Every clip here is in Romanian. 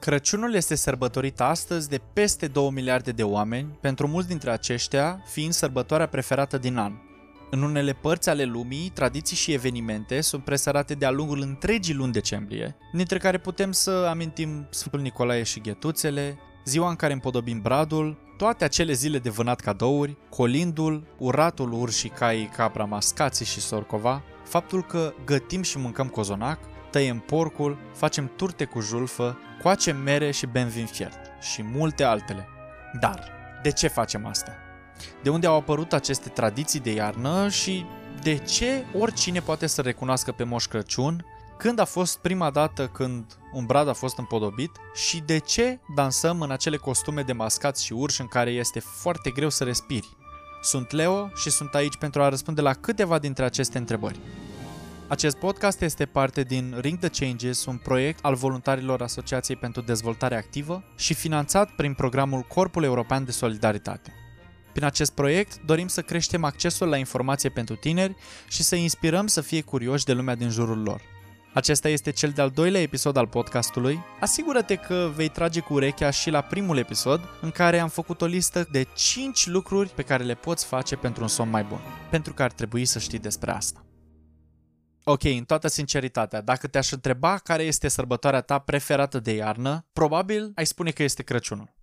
Crăciunul este sărbătorit astăzi de peste 2 miliarde de oameni, pentru mulți dintre aceștia fiind sărbătoarea preferată din an. În unele părți ale lumii, tradiții și evenimente sunt presărate de-a lungul întregii luni decembrie, dintre care putem să amintim Sfântul Nicolae și ghetuțele, ziua în care împodobim bradul, toate acele zile de vânat cadouri, colindul, uratul urșii, caii, capra, mascații și sorcova, faptul că gătim și mâncăm cozonac, tăiem porcul, facem turte cu julfă, coacem mere și bem vin fiert și multe altele. Dar, de ce facem asta? De unde au apărut aceste tradiții de iarnă și de ce oricine poate să recunoască pe Moș Crăciun, când a fost prima dată când un brad a fost împodobit și de ce dansăm în acele costume de mascați și urși în care este foarte greu să respiri. Sunt Leo și sunt aici pentru a răspunde la câteva dintre aceste întrebări. Acest podcast este parte din Ring the Changes, un proiect al voluntarilor Asociației pentru Dezvoltare Activă și finanțat prin programul Corpul European de Solidaritate. Prin acest proiect dorim să creștem accesul la informație pentru tineri și să inspirăm să fie curioși de lumea din jurul lor. Acesta este cel de-al doilea episod al podcastului. Asigură-te că vei trage cu urechea și la primul episod, în care am făcut o listă de 5 lucruri pe care le poți face pentru un somn mai bun. Pentru că ar trebui să știi despre asta. Ok, în toată sinceritatea, dacă te-aș întreba care este sărbătoarea ta preferată de iarnă, probabil ai spune că este Crăciunul.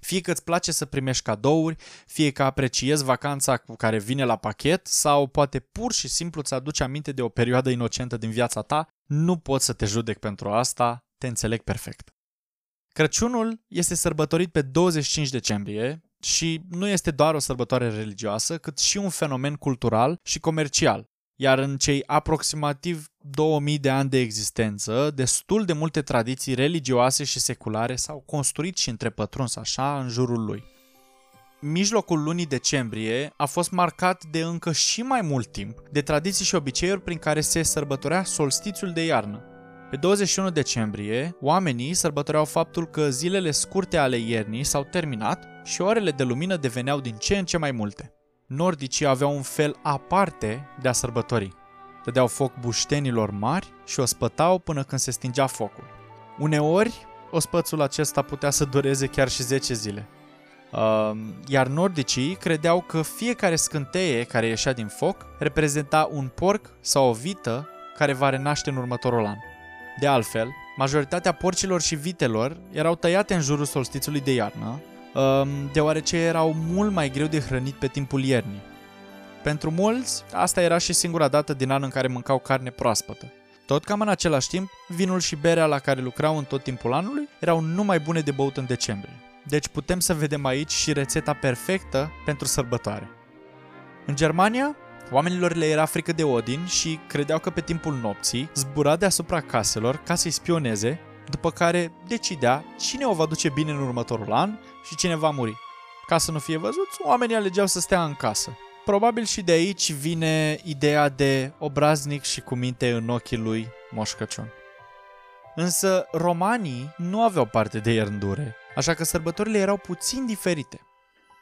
Fie că îți place să primești cadouri, fie că apreciezi vacanța cu care vine la pachet sau poate pur și simplu ți aduce aminte de o perioadă inocentă din viața ta, nu pot să te judec pentru asta, te înțeleg perfect. Crăciunul este sărbătorit pe 25 decembrie și nu este doar o sărbătoare religioasă, cât și un fenomen cultural și comercial, iar în cei aproximativ 2000 de ani de existență, destul de multe tradiții religioase și seculare s-au construit și întrepătruns așa în jurul lui. Mijlocul lunii decembrie a fost marcat de încă și mai mult timp de tradiții și obiceiuri prin care se sărbătorea solstițiul de iarnă. Pe 21 decembrie, oamenii sărbătoreau faptul că zilele scurte ale iernii s-au terminat și orele de lumină deveneau din ce în ce mai multe nordicii aveau un fel aparte de a sărbători. Dădeau foc buștenilor mari și o spătau până când se stingea focul. Uneori, ospățul acesta putea să dureze chiar și 10 zile. Uh, iar nordicii credeau că fiecare scânteie care ieșea din foc reprezenta un porc sau o vită care va renaște în următorul an. De altfel, majoritatea porcilor și vitelor erau tăiate în jurul solstițiului de iarnă Um, deoarece erau mult mai greu de hrănit pe timpul iernii. Pentru mulți, asta era și singura dată din an în care mâncau carne proaspătă. Tot cam în același timp, vinul și berea la care lucrau în tot timpul anului erau numai bune de băut în decembrie. Deci putem să vedem aici și rețeta perfectă pentru sărbătoare. În Germania, oamenilor le era frică de Odin și credeau că pe timpul nopții zbura deasupra caselor ca să-i spioneze după care decidea cine o va duce bine în următorul an și cine va muri. Ca să nu fie văzuți, oamenii alegeau să stea în casă. Probabil și de aici vine ideea de obraznic și cu minte în ochii lui Moș Crăciun. Însă romanii nu aveau parte de ierndure, așa că sărbătorile erau puțin diferite.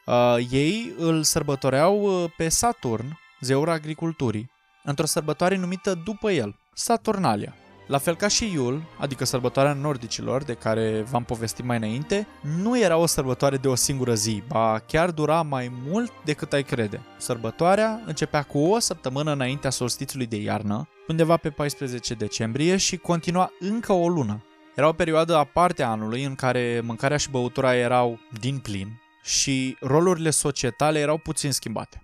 Uh, ei îl sărbătoreau uh, pe Saturn, zeul agriculturii, într-o sărbătoare numită după el, Saturnalia. La fel ca și Iul, adică sărbătoarea nordicilor, de care v-am povestit mai înainte, nu era o sărbătoare de o singură zi, ba chiar dura mai mult decât ai crede. Sărbătoarea începea cu o săptămână înaintea solstițiului de iarnă, undeva pe 14 decembrie și continua încă o lună. Era o perioadă aparte a anului în care mâncarea și băutura erau din plin și rolurile societale erau puțin schimbate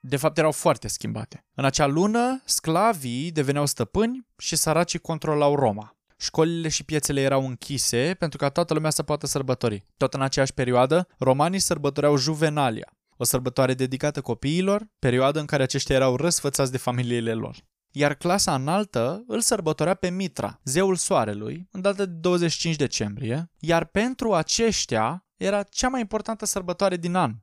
de fapt erau foarte schimbate. În acea lună, sclavii deveneau stăpâni și săracii controlau Roma. Școlile și piețele erau închise pentru ca toată lumea să poată sărbători. Tot în aceeași perioadă, romanii sărbătoreau Juvenalia, o sărbătoare dedicată copiilor, perioadă în care aceștia erau răsfățați de familiile lor. Iar clasa înaltă îl sărbătorea pe Mitra, zeul soarelui, în data de 25 decembrie, iar pentru aceștia era cea mai importantă sărbătoare din an,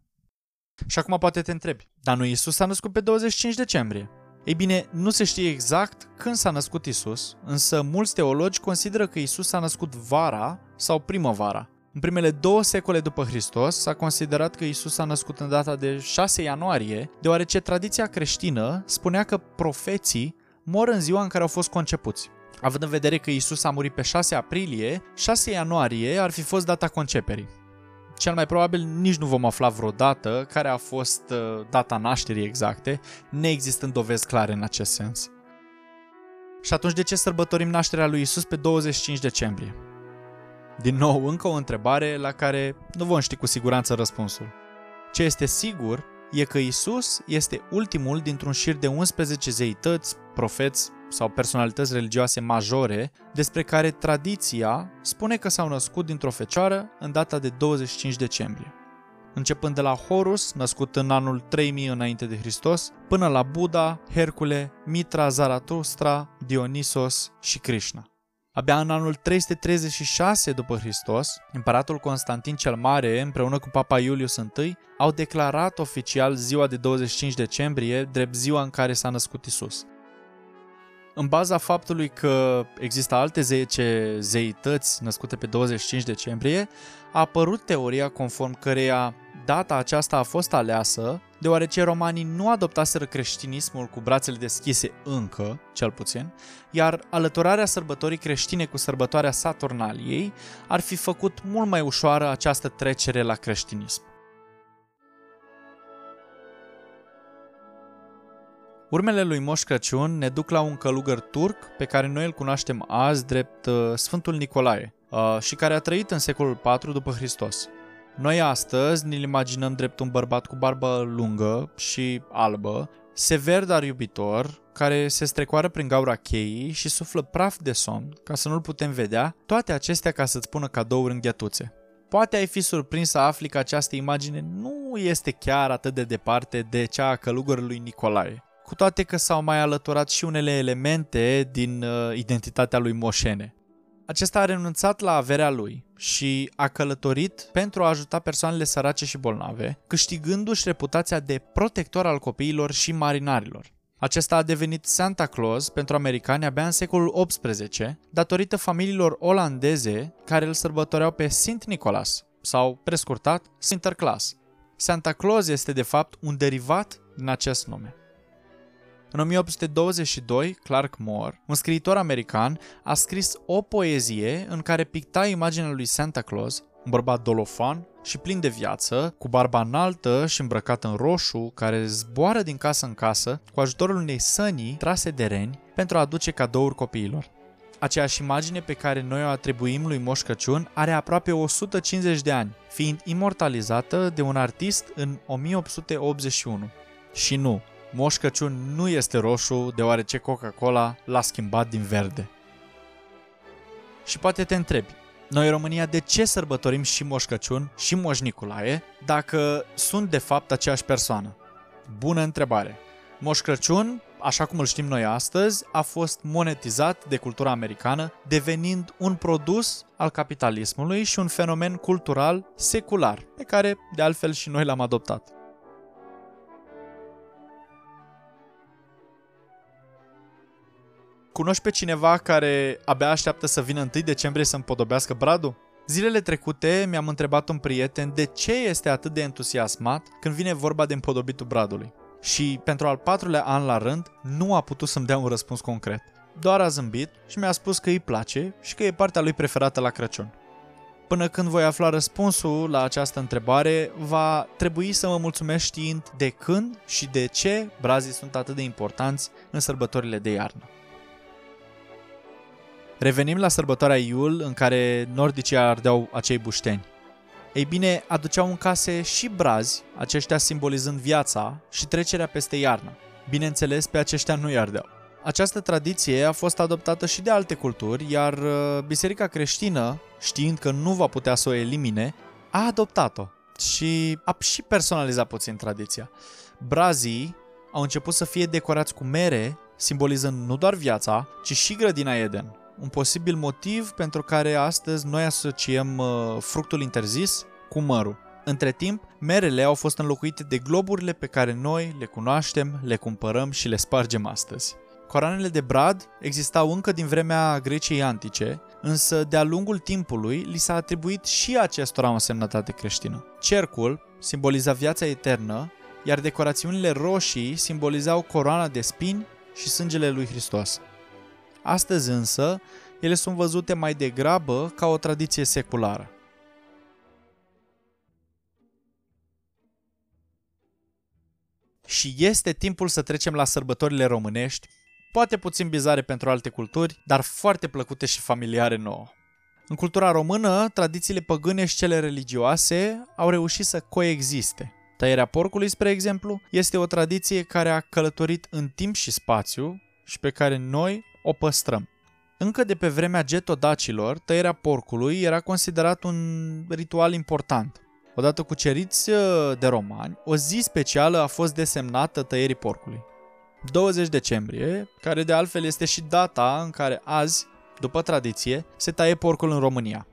și acum poate te întrebi, dar nu Isus s-a născut pe 25 decembrie? Ei bine, nu se știe exact când s-a născut Isus, însă mulți teologi consideră că Isus s-a născut vara sau primăvara. În primele două secole după Hristos s-a considerat că Isus s-a născut în data de 6 ianuarie, deoarece tradiția creștină spunea că profeții mor în ziua în care au fost concepuți. Având în vedere că Isus a murit pe 6 aprilie, 6 ianuarie ar fi fost data conceperii. Cel mai probabil nici nu vom afla vreodată care a fost uh, data nașterii exacte, neexistând dovezi clare în acest sens. Și atunci de ce sărbătorim nașterea lui Isus pe 25 decembrie? Din nou, încă o întrebare la care nu vom ști cu siguranță răspunsul. Ce este sigur e că Isus este ultimul dintr-un șir de 11 zeități, profeți sau personalități religioase majore despre care tradiția spune că s-au născut dintr-o fecioară în data de 25 decembrie. Începând de la Horus, născut în anul 3000 înainte de Hristos, până la Buddha, Hercule, Mitra, Zaratustra, Dionisos și Krishna. Abia în anul 336 după Hristos, împăratul Constantin cel Mare, împreună cu papa Iulius I, au declarat oficial ziua de 25 decembrie drept ziua în care s-a născut Isus. În baza faptului că există alte 10 zeități născute pe 25 decembrie, a apărut teoria conform căreia data aceasta a fost aleasă deoarece romanii nu adoptaseră creștinismul cu brațele deschise încă, cel puțin, iar alăturarea sărbătorii creștine cu sărbătoarea Saturnaliei ar fi făcut mult mai ușoară această trecere la creștinism. Urmele lui Moș Crăciun ne duc la un călugăr turc pe care noi îl cunoaștem azi drept uh, Sfântul Nicolae uh, și care a trăit în secolul IV după Hristos. Noi astăzi ne-l imaginăm drept un bărbat cu barbă lungă și albă, sever dar iubitor, care se strecoară prin gaura cheii și suflă praf de somn, ca să nu-l putem vedea, toate acestea ca să-ți pună cadouri în ghetuțe. Poate ai fi surprins să afli că această imagine nu este chiar atât de departe de cea a călugărului Nicolae, cu toate că s-au mai alăturat și unele elemente din uh, identitatea lui Moșene. Acesta a renunțat la averea lui și a călătorit pentru a ajuta persoanele sărace și bolnave, câștigându-și reputația de protector al copiilor și marinarilor. Acesta a devenit Santa Claus pentru americani abia în secolul XVIII, datorită familiilor olandeze care îl sărbătoreau pe Sint Nicholas, sau, prescurtat, Sinterklaas. Santa Claus este de fapt un derivat din acest nume. În 1822, Clark Moore, un scriitor american, a scris o poezie în care picta imaginea lui Santa Claus, un bărbat dolofan și plin de viață, cu barba înaltă și îmbrăcat în roșu, care zboară din casă în casă cu ajutorul unei sănii trase de reni pentru a aduce cadouri copiilor. Aceeași imagine pe care noi o atribuim lui Moș Crăciun are aproape 150 de ani, fiind imortalizată de un artist în 1881. Și nu, Moș Crăciun nu este roșu deoarece Coca-Cola l-a schimbat din verde. Și poate te întrebi, noi în România de ce sărbătorim și Moș Crăciun și Moș Nicolae dacă sunt de fapt aceeași persoană? Bună întrebare! Moș Crăciun, așa cum îl știm noi astăzi, a fost monetizat de cultura americană, devenind un produs al capitalismului și un fenomen cultural secular, pe care de altfel și noi l-am adoptat. Cunoști pe cineva care abia așteaptă să vină 1 decembrie să împodobească bradul? Zilele trecute mi-am întrebat un prieten de ce este atât de entuziasmat când vine vorba de împodobitul bradului. Și pentru al patrulea an la rând nu a putut să-mi dea un răspuns concret. Doar a zâmbit și mi-a spus că îi place și că e partea lui preferată la Crăciun. Până când voi afla răspunsul la această întrebare, va trebui să mă mulțumesc știind de când și de ce brazii sunt atât de importanți în sărbătorile de iarnă. Revenim la sărbătoarea Iul în care nordicii ardeau acei bușteni. Ei bine, aduceau în case și brazi, aceștia simbolizând viața și trecerea peste iarnă. Bineînțeles, pe aceștia nu i ardeau. Această tradiție a fost adoptată și de alte culturi, iar uh, biserica creștină, știind că nu va putea să o elimine, a adoptat-o și a și personalizat puțin tradiția. Brazii au început să fie decorați cu mere, simbolizând nu doar viața, ci și grădina Eden, un posibil motiv pentru care astăzi noi asociem uh, fructul interzis cu mărul. Între timp, merele au fost înlocuite de globurile pe care noi le cunoaștem, le cumpărăm și le spargem astăzi. Coroanele de brad existau încă din vremea Greciei antice, însă de-a lungul timpului li s-a atribuit și acestora o semnătate creștină. Cercul simboliza viața eternă, iar decorațiunile roșii simbolizau coroana de spini și sângele lui Hristos. Astăzi însă, ele sunt văzute mai degrabă ca o tradiție seculară. Și este timpul să trecem la sărbătorile românești, poate puțin bizare pentru alte culturi, dar foarte plăcute și familiare nouă. În cultura română, tradițiile păgâne și cele religioase au reușit să coexiste. Tăierea porcului, spre exemplu, este o tradiție care a călătorit în timp și spațiu și pe care noi o păstrăm. Încă de pe vremea getodacilor, tăierea porcului era considerat un ritual important. Odată cu ceriți uh, de romani, o zi specială a fost desemnată tăierii porcului. 20 decembrie, care de altfel este și data în care azi, după tradiție, se taie porcul în România.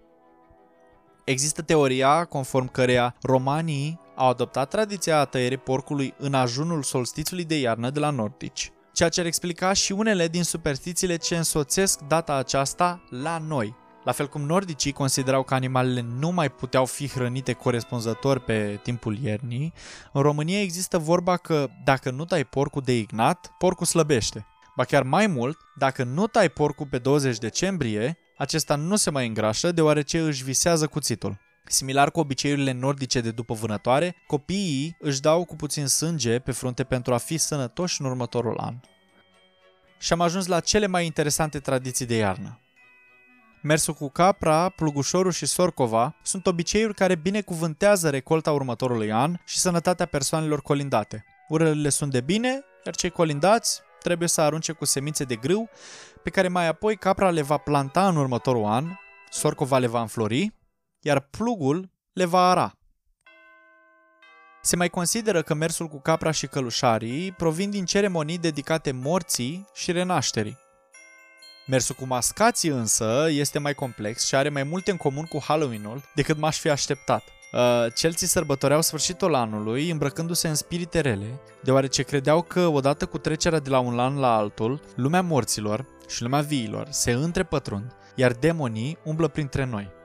Există teoria conform căreia romanii au adoptat tradiția tăierii porcului în ajunul solstițiului de iarnă de la nordici, ceea ce ar explica și unele din superstițiile ce însoțesc data aceasta la noi. La fel cum nordicii considerau că animalele nu mai puteau fi hrănite corespunzător pe timpul iernii, în România există vorba că dacă nu tai porcul de ignat, porcul slăbește. Ba chiar mai mult, dacă nu tai porcul pe 20 decembrie, acesta nu se mai îngrașă deoarece își visează cuțitul. Similar cu obiceiurile nordice de după vânătoare, copiii își dau cu puțin sânge pe frunte pentru a fi sănătoși în următorul an. Și am ajuns la cele mai interesante tradiții de iarnă. Mersul cu capra, plugușorul și sorcova sunt obiceiuri care binecuvântează recolta următorului an și sănătatea persoanelor colindate. Urările sunt de bine, iar cei colindați trebuie să arunce cu semințe de grâu, pe care mai apoi capra le va planta în următorul an, sorcova le va înflori, iar plugul le va ara. Se mai consideră că mersul cu capra și călușarii provin din ceremonii dedicate morții și renașterii. Mersul cu mascații însă este mai complex și are mai multe în comun cu Halloween-ul decât m-aș fi așteptat. Uh, celții sărbătoreau sfârșitul anului îmbrăcându-se în spirite rele, deoarece credeau că odată cu trecerea de la un an la altul, lumea morților și lumea viilor se întrepătrund, iar demonii umblă printre noi.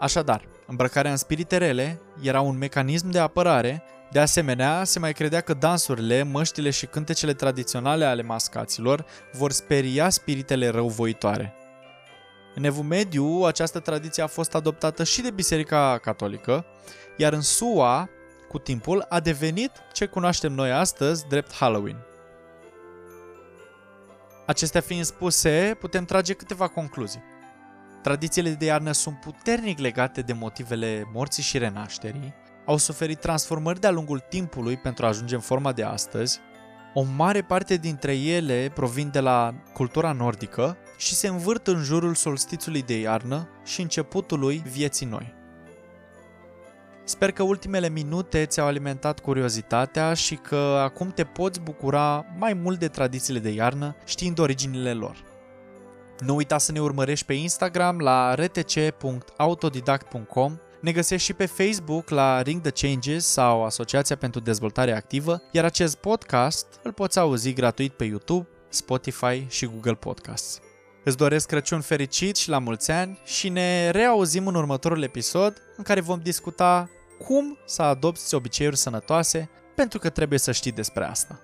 Așadar, îmbrăcarea în spirite rele era un mecanism de apărare, de asemenea, se mai credea că dansurile, măștile și cântecele tradiționale ale mascaților vor speria spiritele răuvoitoare. În Evul Mediu, această tradiție a fost adoptată și de Biserica Catolică, iar în SUA, cu timpul, a devenit ce cunoaștem noi astăzi drept Halloween. Acestea fiind spuse, putem trage câteva concluzii. Tradițiile de iarnă sunt puternic legate de motivele morții și renașterii, au suferit transformări de-a lungul timpului pentru a ajunge în forma de astăzi, o mare parte dintre ele provin de la cultura nordică și se învârt în jurul solstițiului de iarnă și începutului vieții noi. Sper că ultimele minute ți-au alimentat curiozitatea și că acum te poți bucura mai mult de tradițiile de iarnă știind originile lor. Nu uita să ne urmărești pe Instagram la rtc.autodidact.com ne găsești și pe Facebook la Ring the Changes sau Asociația pentru Dezvoltare Activă, iar acest podcast îl poți auzi gratuit pe YouTube, Spotify și Google Podcasts. Îți doresc Crăciun fericit și la mulți ani și ne reauzim în următorul episod în care vom discuta cum să adopți obiceiuri sănătoase pentru că trebuie să știi despre asta.